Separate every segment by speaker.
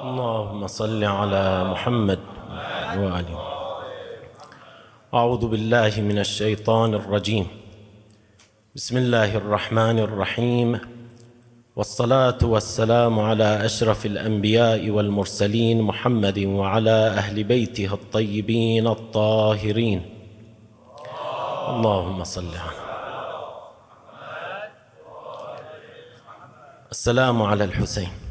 Speaker 1: اللهم صل على محمد وآله. أعوذ بالله من الشيطان الرجيم. بسم الله الرحمن الرحيم. والصلاة والسلام على أشرف الأنبياء والمرسلين محمد وعلى أهل بيته الطيبين الطاهرين. اللهم صل على السلام على الحسين.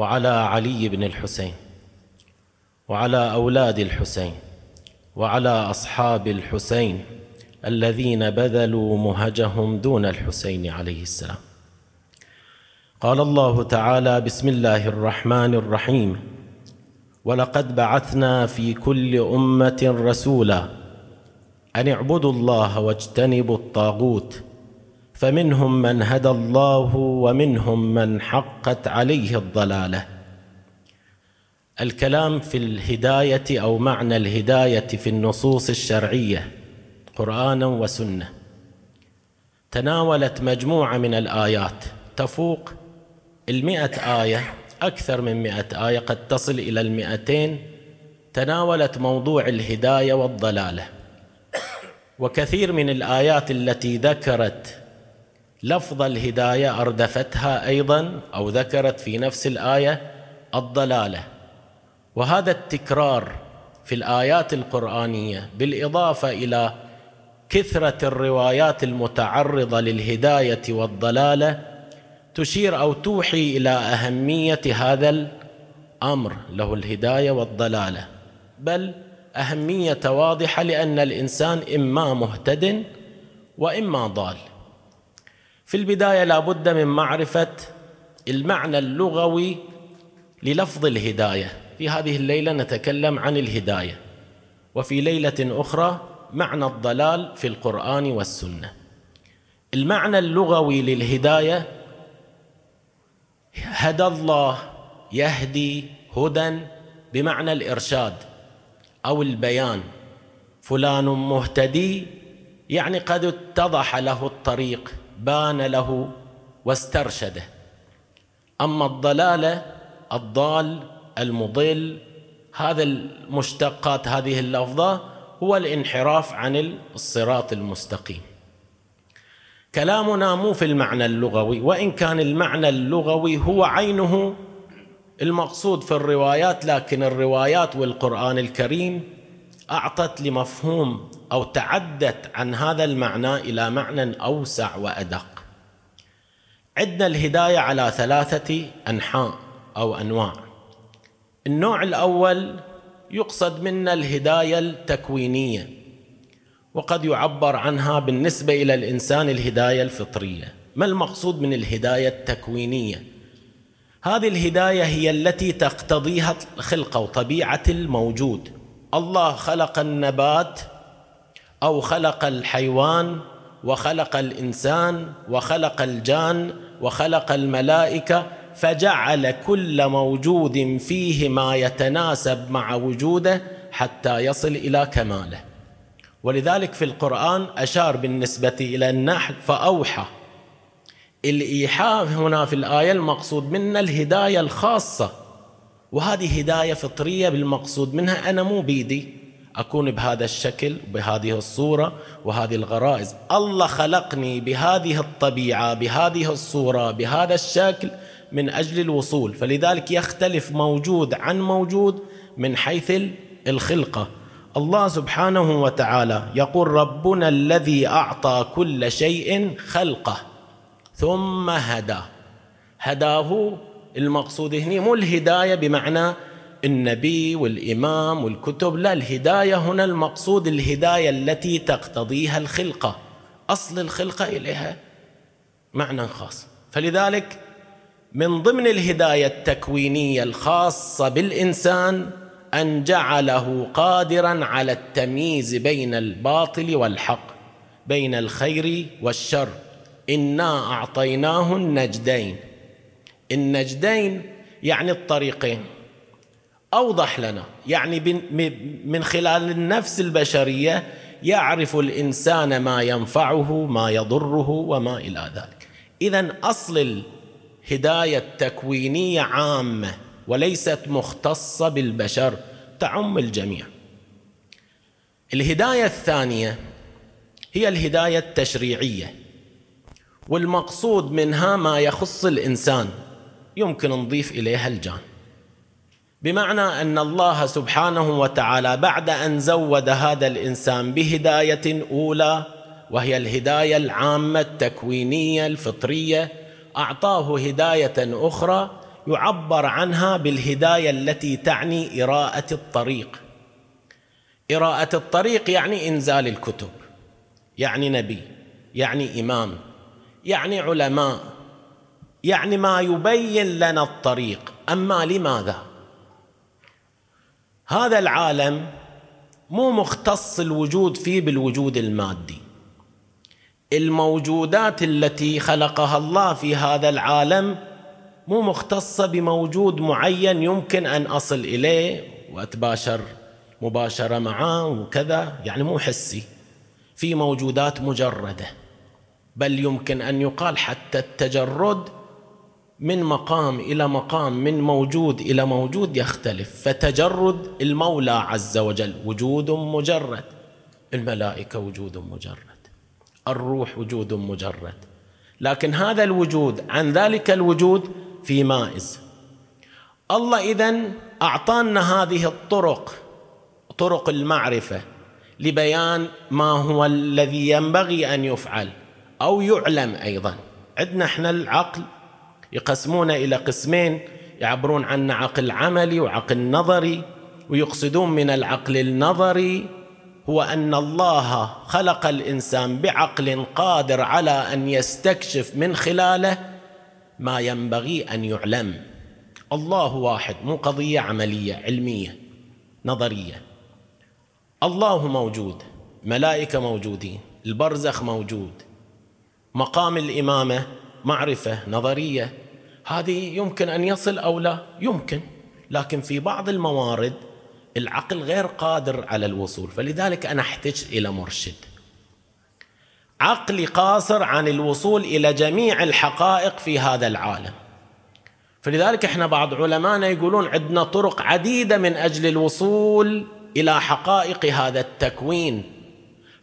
Speaker 1: وعلى علي بن الحسين وعلى أولاد الحسين وعلى أصحاب الحسين الذين بذلوا مهجهم دون الحسين عليه السلام. قال الله تعالى بسم الله الرحمن الرحيم. ولقد بعثنا في كل أمة رسولا أن اعبدوا الله واجتنبوا الطاغوت فمنهم من هدى الله ومنهم من حقت عليه الضلاله. الكلام في الهداية أو معنى الهداية في النصوص الشرعية قرآنا وسنة. تناولت مجموعة من الآيات. تفوق المئة آية أكثر من مئة آية قد تصل إلى المئتين. تناولت موضوع الهداية والضلالة. وكثير من الآيات التي ذكرت لفظ الهداية أردفتها أيضا أو ذكرت في نفس الآية الضلالة. وهذا التكرار في الآيات القرآنية بالإضافة إلى كثرة الروايات المتعرضة للهداية والضلالة تشير أو توحي إلى أهمية هذا الأمر له الهداية والضلالة. بل أهمية واضحة لأن الإنسان إما مهتد وإما ضال. في البداية لابد من معرفة المعنى اللغوي للفظ الهداية. في هذه الليلة نتكلم عن الهداية وفي ليلة أخرى معنى الضلال في القرآن والسنة. المعنى اللغوي للهداية هدى الله يهدي هدى بمعنى الإرشاد أو البيان. فلان مهتدي يعني قد اتضح له الطريق. بان له واسترشده. أما الضلاله الضال المضل هذا المشتقات هذه اللفظه هو الانحراف عن الصراط المستقيم. كلامنا مو في المعنى اللغوي وإن كان المعنى اللغوي هو عينه المقصود في الروايات لكن الروايات والقرآن الكريم أعطت لمفهوم أو تعدت عن هذا المعنى إلى معنى أوسع وأدق. عندنا الهداية على ثلاثة أنحاء أو أنواع. النوع الأول يقصد منا الهداية التكوينية وقد يعبر عنها بالنسبة إلى الإنسان الهداية الفطرية. ما المقصود من الهداية التكوينية؟ هذه الهداية هي التي تقتضيها الخلقه وطبيعة الموجود. الله خلق النبات أو خلق الحيوان وخلق الإنسان وخلق الجان وخلق الملائكة فجعل كل موجود فيه ما يتناسب مع وجوده حتى يصل إلى كماله. ولذلك في القرآن أشار بالنسبة إلى النحل فأوحى. الإيحاء هنا في الآية المقصود منا الهداية الخاصة. وهذه هداية فطرية بالمقصود منها أنا مو بيدي. أكون بهذا الشكل بهذه الصورة وهذه الغرائز. الله خلقني بهذه الطبيعة بهذه الصورة بهذا الشكل من أجل الوصول. فلذلك يختلف موجود عن موجود من حيث الخلقة. الله سبحانه وتعالى يقول ربنا الذي أعطى كل شيء خلقه ثم هدى هداه المقصود هنا مو الهداية بمعنى النبي والإمام والكتب لا الهداية هنا المقصود الهداية التي تقتضيها الخلقة أصل الخلقة إليها معنى خاص. فلذلك من ضمن الهداية التكوينية الخاصة بالإنسان أن جعله قادرا على التمييز بين الباطل والحق بين الخير والشر. إنا أعطيناه النجدين. النجدين يعني الطريقين. أوضح لنا يعني من خلال النفس البشرية يعرف الإنسان ما ينفعه ما يضره وما إلى ذلك. اذا أصل هدايه تكوينيه عامة وليست مختصة بالبشر تعم الجميع. الهداية الثانية هي الهداية التشريعية والمقصود منها ما يخص الإنسان. يمكن نضيف إليها الجان. بمعنى أن الله سبحانه وتعالى بعد أن زود هذا الإنسان بهداية أولى وهي الهداية العامة التكوينية الفطرية أعطاه هداية أخرى يعبر عنها بالهداية التي تعني إراءة الطريق. إراءة الطريق يعني إنزال الكتب يعني نبي يعني إمام يعني علماء يعني ما يبين لنا الطريق. أما لماذا؟ هذا العالم مو مختص الوجود فيه بالوجود المادي. الموجودات التي خلقها الله في هذا العالم مو مختصة بموجود معين يمكن أن أصل إليه وأتباشر مباشرة معه وكذا يعني مو حسي. في موجودات مجردة بل يمكن أن يقال حتى التجرد من مقام إلى مقام من موجود إلى موجود يختلف. فتجرد المولى عز وجل وجود مجرد. الملائكة وجود مجرد. الروح وجود مجرد. لكن هذا الوجود عن ذلك الوجود في مائز. الله اذا أعطانا هذه الطرق طرق المعرفة لبيان ما هو الذي ينبغي أن يفعل أو يعلم أيضا. عندنا إحنا العقل يقسمون إلى قسمين يعبرون عن عقل عملي وعقل نظري ويقصدون من العقل النظري هو أن الله خلق الإنسان بعقل قادر على أن يستكشف من خلاله ما ينبغي أن يعلم. الله واحد مو قضية عملية علمية نظرية. الله موجود ملائكة موجودين البرزخ موجود مقام الإمامة معرفة نظرية. هذه يمكن أن يصل أو لا؟ يمكن. لكن في بعض الموارد العقل غير قادر على الوصول فلذلك أنا احتاج إلى مرشد. عقلي قاصر عن الوصول إلى جميع الحقائق في هذا العالم. فلذلك إحنا بعض علمائنا يقولون عندنا طرق عديدة من أجل الوصول إلى حقائق هذا التكوين.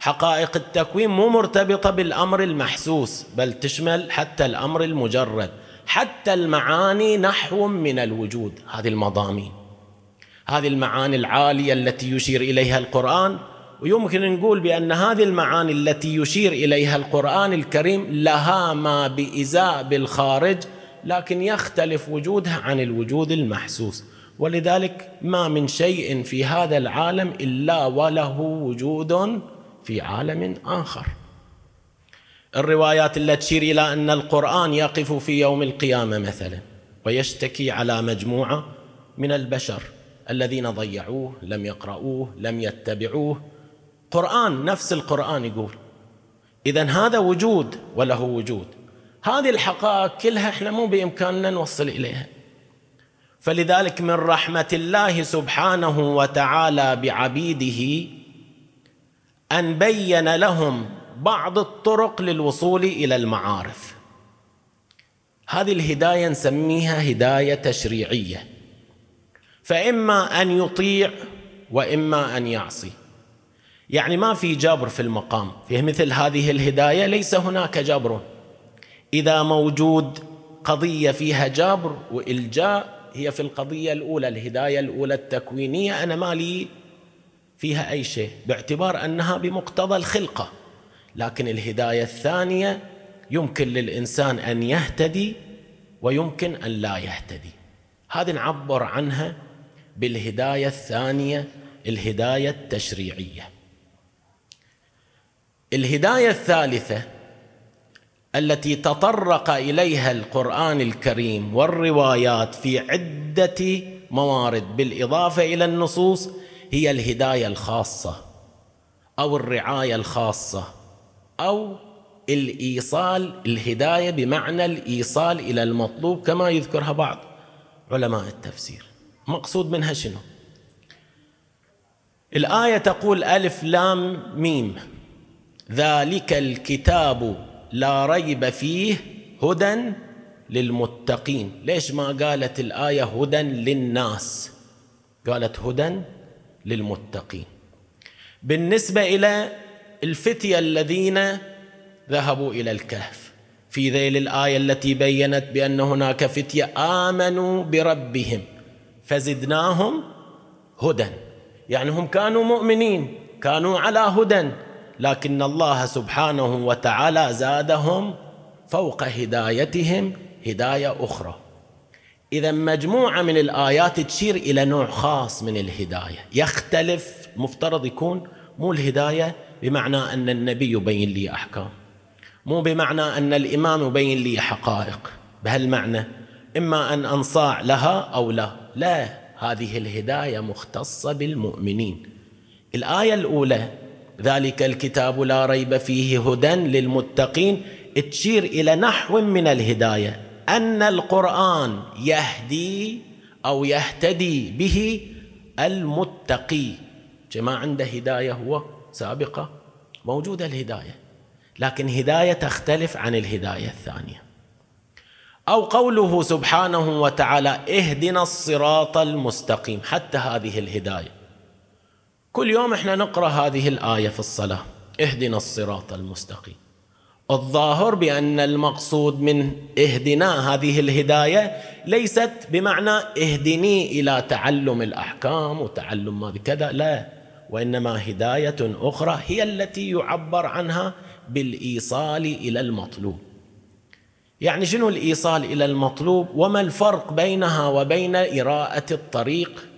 Speaker 1: حقائق التكوين مو مرتبطة بالأمر المحسوس بل تشمل حتى الأمر المجرد. حتى المعاني نحو من الوجود هذه المضامين. هذه المعاني العالية التي يشير إليها القرآن ويمكن نقول بأن هذه المعاني التي يشير إليها القرآن الكريم لها ما بإزاء بالخارج لكن يختلف وجودها عن الوجود المحسوس. ولذلك ما من شيء في هذا العالم إلا وله وجود في عالم آخر. الروايات التي تشير إلى أن القرآن يقف في يوم القيامة مثلا ويشتكي على مجموعة من البشر الذين ضيعوه لم يقرأوه لم يتبعوه. قرآن نفس القرآن يقول إذا هذا وجود وله وجود. هذه الحقائق كلها إحنا مو بإمكاننا نوصل إليها. فلذلك من رحمة الله سبحانه وتعالى بعبيده أن بين لهم بعض الطرق للوصول إلى المعارف. هذه الهداية نسميها هداية تشريعية. فإما أن يطيع وإما أن يعصي. يعني ما في جبر في المقام. في مثل هذه الهداية ليس هناك جبر إذا موجود قضية فيها جبر وإلجاء هي في القضية الأولى الهداية الأولى التكوينية أنا ما لي فيها أي شيء باعتبار أنها بمقتضى الخلقة. لكن الهداية الثانية يمكن للإنسان أن يهتدي ويمكن أن لا يهتدي. هذه نعبر عنها بالهداية الثانية الهداية التشريعية. الهداية الثالثة التي تطرق إليها القرآن الكريم والروايات في عدة موارد بالإضافة إلى النصوص هي الهداية الخاصة أو الرعاية الخاصة. أو الإيصال الهداية بمعنى الإيصال إلى المطلوب كما يذكرها بعض علماء التفسير. مقصود منها شنو؟ الآية تقول ألف لام ميم. ذلك الكتاب لا ريب فيه هدى للمتقين. ليش ما قالت الآية هدى للناس؟ قالت هدى للمتقين. بالنسبة إلى الفتية الذين ذهبوا إلى الكهف. في ذيل الآية التي بينت بأن هناك فتية آمنوا بربهم فزدناهم هدى. يعني هم كانوا مؤمنين كانوا على هدى لكن الله سبحانه وتعالى زادهم فوق هدايتهم هداية أخرى. إذا مجموعة من الآيات تشير إلى نوع خاص من الهداية. يختلف مفترض يكون مو الهداية بمعنى أن النبي يبين لي أحكام مو بمعنى أن الإمام يبين لي حقائق. بهالمعنى إما أن أنصاع لها أو لا. لا هذه الهداية مختصة بالمؤمنين. الآية الأولى ذلك الكتاب لا ريب فيه هدى للمتقين. تشير إلى نحو من الهداية أن القرآن يهدي أو يهتدي به المتقي. ما عنده هداية هو؟ سابقة موجودة الهداية لكن هداية تختلف عن الهداية الثانية. أو قوله سبحانه وتعالى اهدنا الصراط المستقيم حتى هذه الهداية. كل يوم إحنا نقرأ هذه الآية في الصلاة اهدنا الصراط المستقيم الظاهر بأن المقصود من اهدنا هذه الهداية ليست بمعنى اهدني إلى تعلم الأحكام وتعلم ما كذا لا. وإنما هداية أخرى هي التي يعبر عنها بالإيصال إلى المطلوب. يعني شنو الإيصال إلى المطلوب؟ وما الفرق بينها وبين إراءة الطريق؟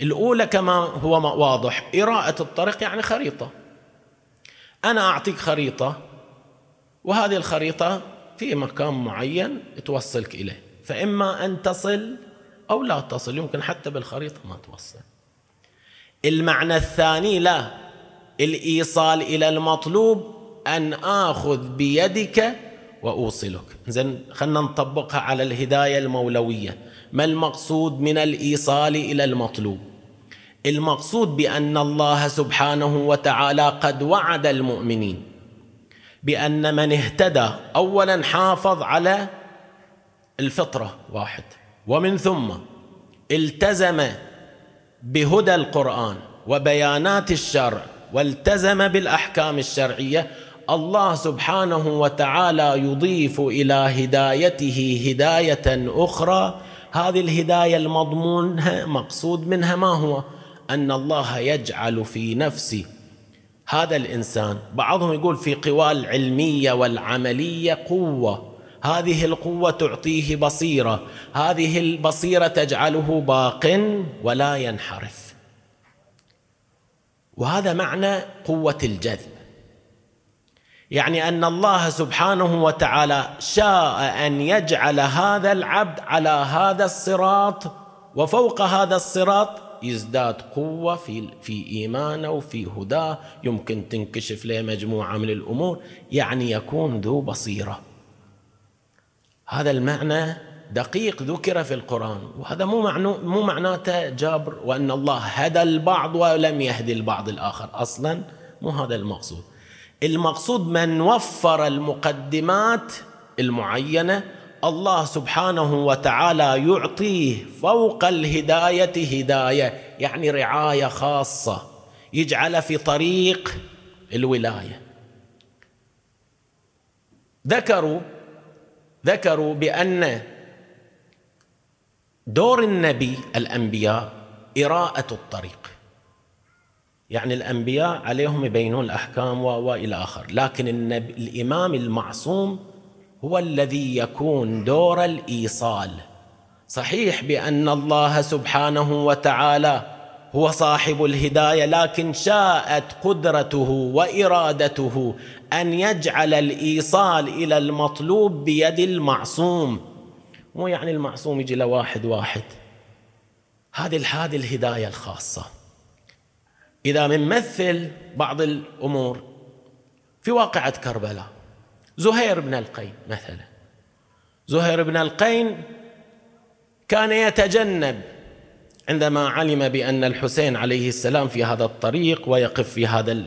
Speaker 1: الأولى كما هو واضح إراءة الطريق يعني خريطة. أنا أعطيك خريطة وهذه الخريطة في مكان معين توصلك إليه. فإما أن تصل أو لا تصل يمكن حتى بالخريطة ما توصل. المعنى الثاني لا. الإيصال إلى المطلوب أن آخذ بيدك وأوصلك. زين خلنا نطبقها على الهداية المولوية. ما المقصود من الإيصال إلى المطلوب؟ المقصود بأن الله سبحانه وتعالى قد وعد المؤمنين بأن من اهتدى اولا حافظ على الفطرة واحد ومن ثم التزم بهدى القرآن وبيانات الشرع والتزم بالأحكام الشرعية الله سبحانه وتعالى يضيف إلى هدايته هداية أخرى. هذه الهداية المضمون مقصود منها ما هو؟ أن الله يجعل في نفس هذا الإنسان. بعضهم يقول في قوى العلمية والعملية قوة. هذه القوة تعطيه بصيرة. هذه البصيرة تجعله باق ولا ينحرف. وهذا معنى قوة الجذب. يعني أن الله سبحانه وتعالى شاء أن يجعل هذا العبد على هذا الصراط وفوق هذا الصراط يزداد قوة في في إيمانه وفي هداه. يمكن تنكشف له مجموعة من الأمور. يعني يكون ذو بصيرة. هذا المعنى دقيق ذكر في القرآن وهذا مو معنو مو معناته جابر وأن الله هدى البعض ولم يهدي البعض الآخر أصلا مو هذا المقصود. المقصود من وفر المقدمات المعينة الله سبحانه وتعالى يعطيه فوق الهداية هداية يعني رعاية خاصة يجعل في طريق الولاية. ذكروا ذكروا بأن دور النبي الأنبياء إراءة الطريق. يعني الأنبياء عليهم يبينون الأحكام وإلى آخر. لكن النبي الإمام المعصوم هو الذي يكون دور الإيصال. صحيح بأن الله سبحانه وتعالى هو صاحب الهداية لكن شاءت قدرته وإرادته أن يجعل الإيصال إلى المطلوب بيد المعصوم. مو يعني المعصوم يجي لواحد واحد. هذه هذه الهداية الخاصة. إذا بنمثل بعض الأمور في واقعة كربلاء. زهير بن القين مثلا. زهير بن القين كان يتجنب عندما علم بأن الحسين عليه السلام في هذا الطريق ويقف في هذا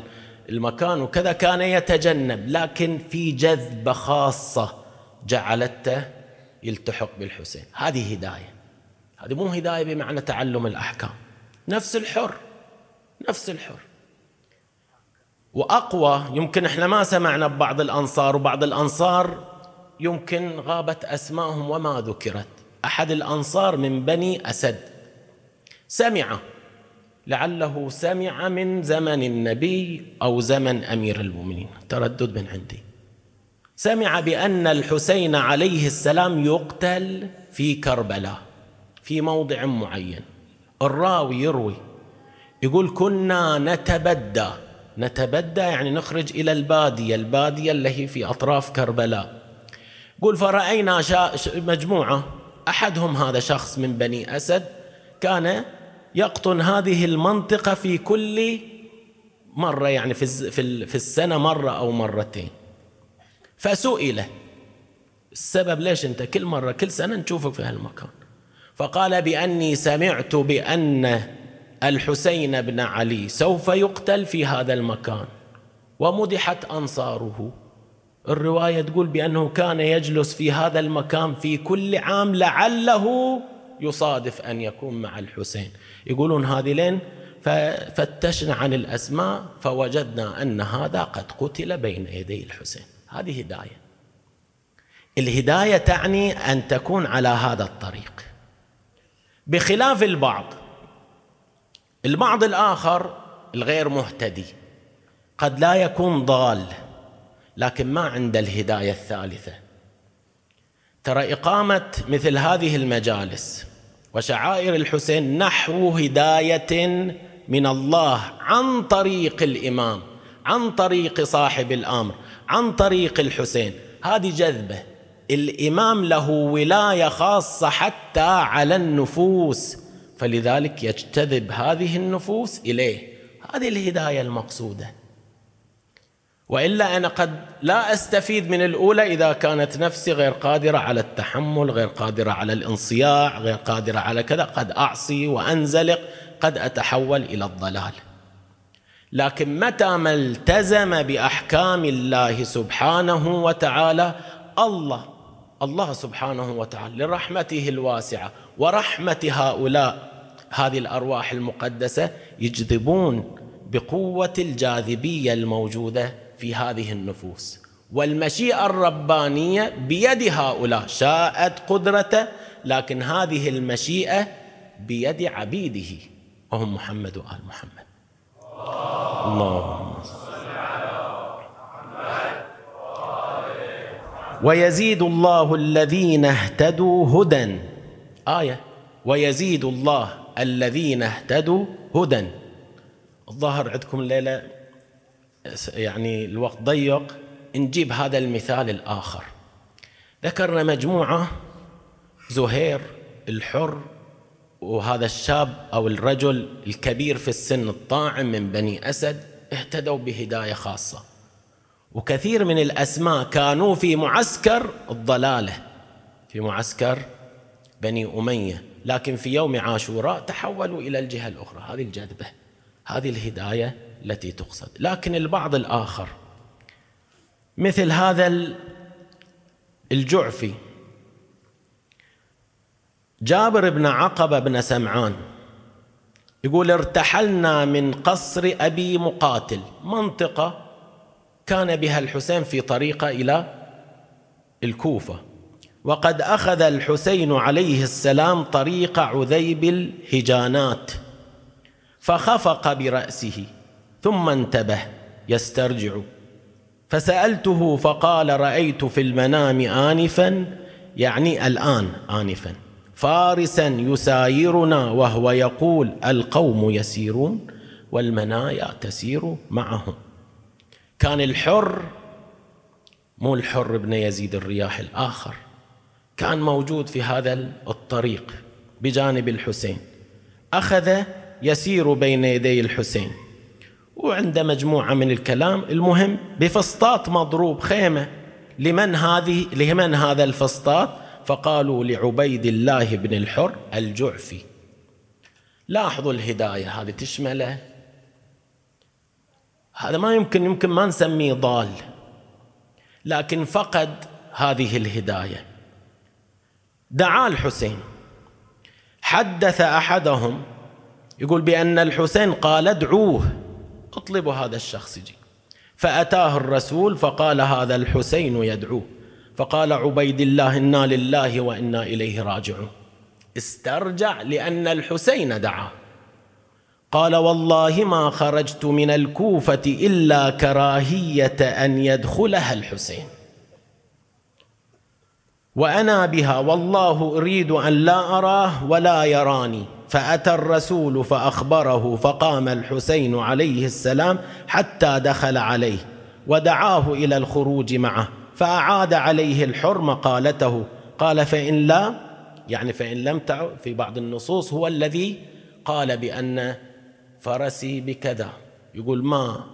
Speaker 1: المكان وكذا كان يتجنب لكن في جذبة خاصة جعلته يلتحق بالحسين. هذه هداية. هذه مو هداية بمعنى تعلم الأحكام. نفس الحر. نفس الحر. وأقوى يمكن إحنا ما سمعنا ببعض الأنصار وبعض الأنصار يمكن غابت أسماءهم وما ذكرت. أحد الأنصار من بني أسد. سمع لعله سمع من زمن النبي أو زمن أمير المؤمنين. تردد من عندي. سمع بأن الحسين عليه السلام يقتل في كربلاء في موضع معين. الراوي يروي يقول كنا نتبدى. نتبدى يعني نخرج إلى البادية البادية اللي هي في أطراف كربلاء. يقول فرأينا مجموعة أحدهم هذا شخص من بني أسد كان يقطن هذه المنطقة في كل مرة يعني في في السنة مرة أو مرتين. فسئل. السبب ليش أنت كل مرة كل سنة نشوفك في هالمكان. فقال بأني سمعت بأن الحسين بن علي سوف يقتل في هذا المكان. ومدحت أنصاره. الرواية تقول بأنه كان يجلس في هذا المكان في كل عام لعله يصادف أن يكون مع الحسين. يقولون هذه لين ففتشنا عن الأسماء فوجدنا أن هذا قد قتل بين يدي الحسين. هذه هداية. الهداية تعني أن تكون على هذا الطريق. بخلاف البعض البعض الآخر الغير مهتدي قد لا يكون ضال لكن ما عنده الهداية الثالثة. ترى إقامة مثل هذه المجالس وشعائر الحسين نحو هداية من الله عن طريق الإمام عن طريق صاحب الأمر عن طريق الحسين. هذه جذبة. الإمام له ولاية خاصة حتى على النفوس فلذلك يجتذب هذه النفوس إليه. هذه الهداية المقصودة. وإلا أنا قد لا أستفيد من الأولى إذا كانت نفسي غير قادرة على التحمل، غير قادرة على الانصياع، غير قادرة على كذا، قد أعصي وأنزلق، قد أتحول إلى الضلال. لكن متى ما التزم بأحكام الله سبحانه وتعالى الله الله سبحانه وتعالى لرحمته الواسعة ورحمة هؤلاء هذه الأرواح المقدسة يجذبون بقوة الجاذبية الموجودة في هذه النفوس. والمشيئة الربانية بيد هؤلاء شاءت قدرته لكن هذه المشيئة بيد عبيده وهم محمد وآل محمد. اللهم ويزيد الله الذين اهتدوا هدى. آية. ويزيد الله الذين اهتدوا هدى. الظاهر عندكم الليلة يعني الوقت ضيق نجيب هذا المثال الآخر. ذكرنا مجموعة زهير الحر وهذا الشاب أو الرجل الكبير في السن الطاعم من بني أسد اهتدوا بهداية خاصة. وكثير من الأسماء كانوا في معسكر الضلالة. في معسكر بني أمية. لكن في يوم عاشوراء تحولوا إلى الجهة الأخرى. هذه الجذبة هذه الهداية التي تقصد. لكن البعض الآخر مثل هذا الجعفي. جابر بن عقبة بن سمعان يقول ارتحلنا من قصر أبي مقاتل. منطقة كان بها الحسين في طريقة إلى الكوفة. وقد أخذ الحسين عليه السلام طريق عذيب الهجانات فخفق برأسه. ثم انتبه يسترجع. فسألته فقال رأيت في المنام آنفا يعني الآن آنفا فارسا يسايرنا وهو يقول القوم يسيرون والمنايا تسير معهم. كان الحر مو الحر بن يزيد الرياح الآخر كان موجود في هذا الطريق بجانب الحسين. أخذ يسير بين يدي الحسين. وعنده مجموعة من الكلام. المهم بفسطاط مضروب خيمة. لمن هذه لمن هذا الفسطاط؟ فقالوا لعبيد الله بن الحر الجعفي. لاحظوا الهداية هذه تشمله. هذا ما يمكن يمكن ما نسميه ضال لكن فقد هذه الهداية. دعا الحسين. حدث أحدهم يقول بأن الحسين قال ادعوه. اطلبوا هذا الشخص يجي فأتاه الرسول فقال هذا الحسين يدعوه. فقال عبيد الله إنا لله وإنا إليه راجعون. استرجع لأن الحسين دعاه. قال والله ما خرجت من الكوفة إلا كراهية أن يدخلها الحسين. وأنا بها والله أريد أن لا أراه ولا يراني. فأتى الرسول فأخبره فقام الحسين عليه السلام حتى دخل عليه ودعاه إلى الخروج معه فأعاد عليه الحر مقالته قال فإن لا يعني فإن لم تعد في بعض النصوص هو الذي قال بأن فرسي بكذا يقول ما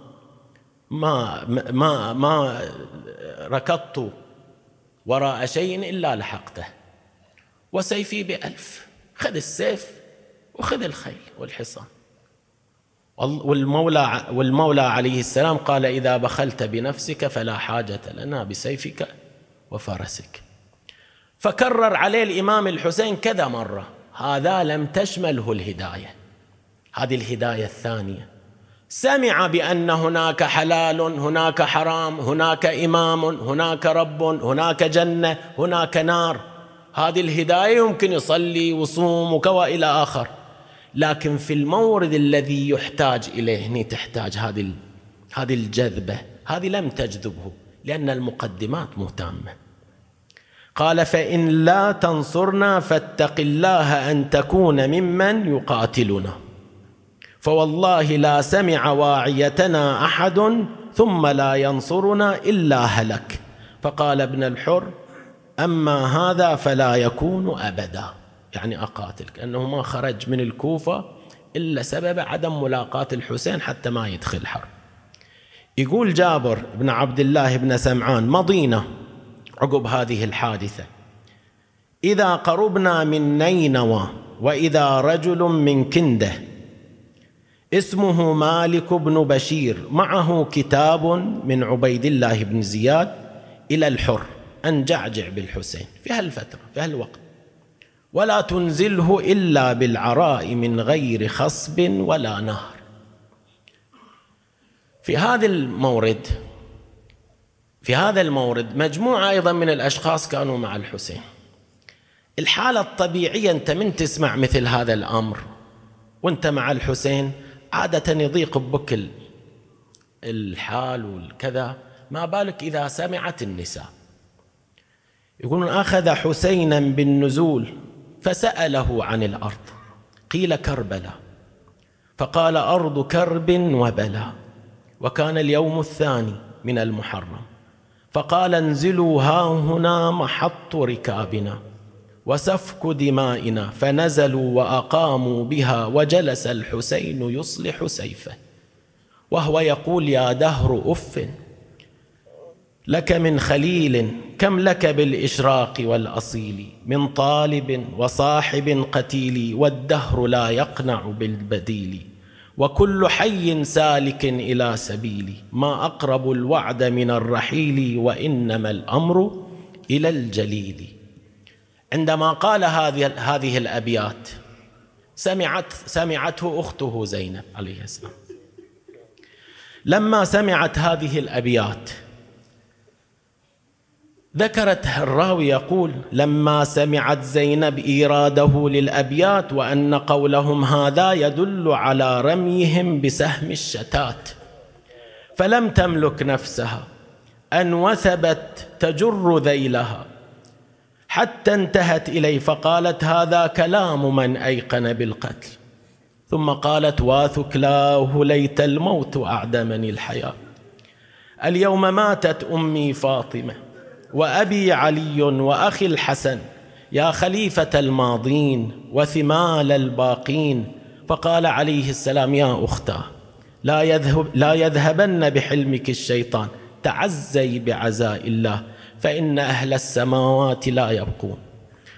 Speaker 1: ما ما ما ركضت وراء شيء إلا لحقته وسيفي بألف خذ السيف وخذ الخيل والحصان. والمولى والمولى عليه السلام قال إذا بخلت بنفسك فلا حاجة لنا بسيفك وفرسك. فكرر عليه الإمام الحسين كذا مرة هذا لم تشمله الهداية. هذه الهداية الثانية. سمع بأن هناك حلال هناك حرام هناك إمام هناك رب هناك جنة هناك نار. هذه الهداية يمكن يصلي وصوم وكوى إلى آخر. لكن في المورد الذي يحتاج إليه هني تحتاج هذه هذه الجذبة. هذه لم تجذبه لأن المقدمات مو تامة. قال فإن لا تنصرنا فاتق الله أن تكون ممن يقاتلنا. فوالله لا سمع واعيتنا أحد ثم لا ينصرنا إلا هلك. فقال ابن الحر أما هذا فلا يكون أبدا. يعني أقاتلك أنه ما خرج من الكوفة إلا سبب عدم ملاقاة الحسين حتى ما يدخل حرب. يقول جابر بن عبد الله بن سمعان مضينا عقب هذه الحادثة. إذا قربنا من نينوى وإذا رجل من كنده اسمه مالك بن بشير معه كتاب من عبيد الله بن زياد إلى الحر أن جعجع بالحسين في هالفترة في هالوقت. ولا تنزله إلا بالعراء من غير خصب ولا نهر. في هذا المورد في هذا المورد مجموعة أيضا من الأشخاص كانوا مع الحسين. الحالة الطبيعية أنت من تسمع مثل هذا الأمر وأنت مع الحسين؟ عادة يضيق بك الحال والكذا. ما بالك إذا سمعت النساء؟ يقولون أخذ حسينا بالنزول. فسأله عن الأرض. قيل كربلاء فقال أرض كرب وبلاء وكان اليوم الثاني من المحرم. فقال انزلوا ها هنا محط ركابنا. وسفك دمائنا. فنزلوا وأقاموا بها. وجلس الحسين يصلح سيفه. وهو يقول يا دهر أف. لك من خليل كم لك بالإشراق والأصيل من طالب وصاحب قتيل والدهر لا يقنع بالبديل وكل حي سالك إلى سبيل ما أقرب الوعد من الرحيل وإنما الأمر إلى الجليل. عندما قال هذه هذه الأبيات سمعت سمعته أخته زينب عليه السلام. لما سمعت هذه الأبيات ذكرت الراوي يقول لما سمعت زينب إيراده للأبيات وأن قولهم هذا يدل على رميهم بسهم الشتات فلم تملك نفسها ان وثبت تجر ذيلها حتى انتهت إليه فقالت هذا كلام من أيقن بالقتل. ثم قالت واثكلاه ليت الموت أعدمني الحياة اليوم ماتت أمي فاطمة. وأبي علي وأخي الحسن يا خليفة الماضين وثمال الباقين. فقال عليه السلام يا اختاه لا يذهب لا يذهبن بحلمك الشيطان تعزي بعزاء الله فإن أهل السماوات لا يبقون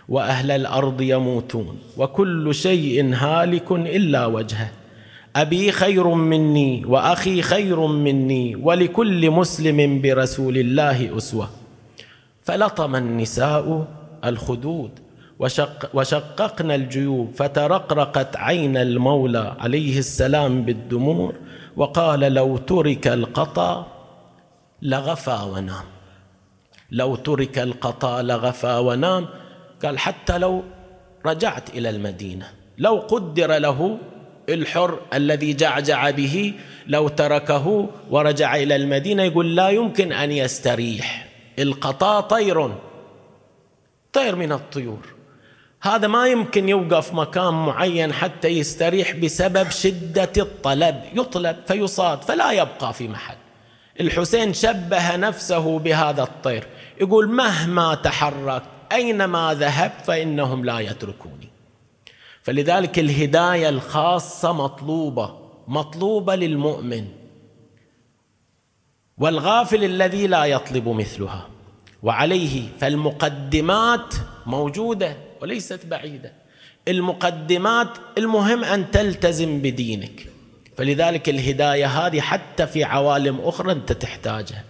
Speaker 1: وأهل الأرض يموتون وكل شيء هالك إلا وجهه. أبي خير مني وأخي خير مني ولكل مسلم برسول الله أسوة. فلطم النساء الخدود. وشق وشققنا الجيوب فترقرقت عين المولى عليه السلام بالدموع وقال لو ترك القطا لغفى ونام. لو ترك القطا لغفى ونام. قال حتى لو رجعت إلى المدينة لو قدر له الحر الذي جعجع به لو تركه ورجع إلى المدينة يقول لا يمكن أن يستريح. القطا طير. طير من الطيور. هذا ما يمكن يوقف مكان معين حتى يستريح بسبب شدة الطلب. يطلب فيصاد فلا يبقى في محل. الحسين شبه نفسه بهذا الطير. يقول مهما تحرك أينما ذهبت فإنهم لا يتركوني. فلذلك الهداية الخاصة مطلوبة مطلوبة للمؤمن. والغافل الذي لا يطلب مثلها. وعليه فالمقدمات موجودة وليست بعيدة. المقدمات المهم أن تلتزم بدينك. فلذلك الهداية هذه حتى في عوالم أخرى أنت تحتاجها.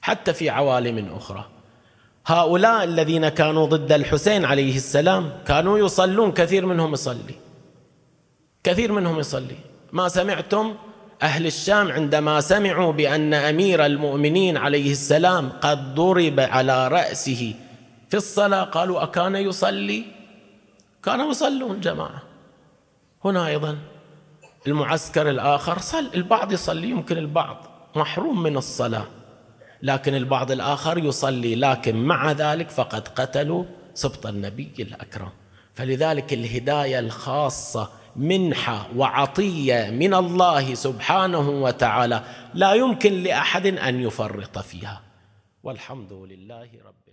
Speaker 1: حتى في عوالم أخرى. هؤلاء الذين كانوا ضد الحسين عليه السلام كانوا يصلون كثير منهم يصلي. كثير منهم يصلي. ما سمعتم أهل الشام عندما سمعوا بأن أمير المؤمنين عليه السلام قد ضرب على رأسه في الصلاة قالوا أكان يصلي؟ كانوا يصلون جماعة. هنا أيضا المعسكر الآخر صل البعض يصلي يمكن البعض محروم من الصلاة لكن البعض الآخر يصلي لكن مع ذلك فقد قتلوا سبط النبي الأكرم. فلذلك الهداية الخاصة منحة وعطية من الله سبحانه وتعالى لا يمكن لأحد أن يفرط فيها. والحمد لله رب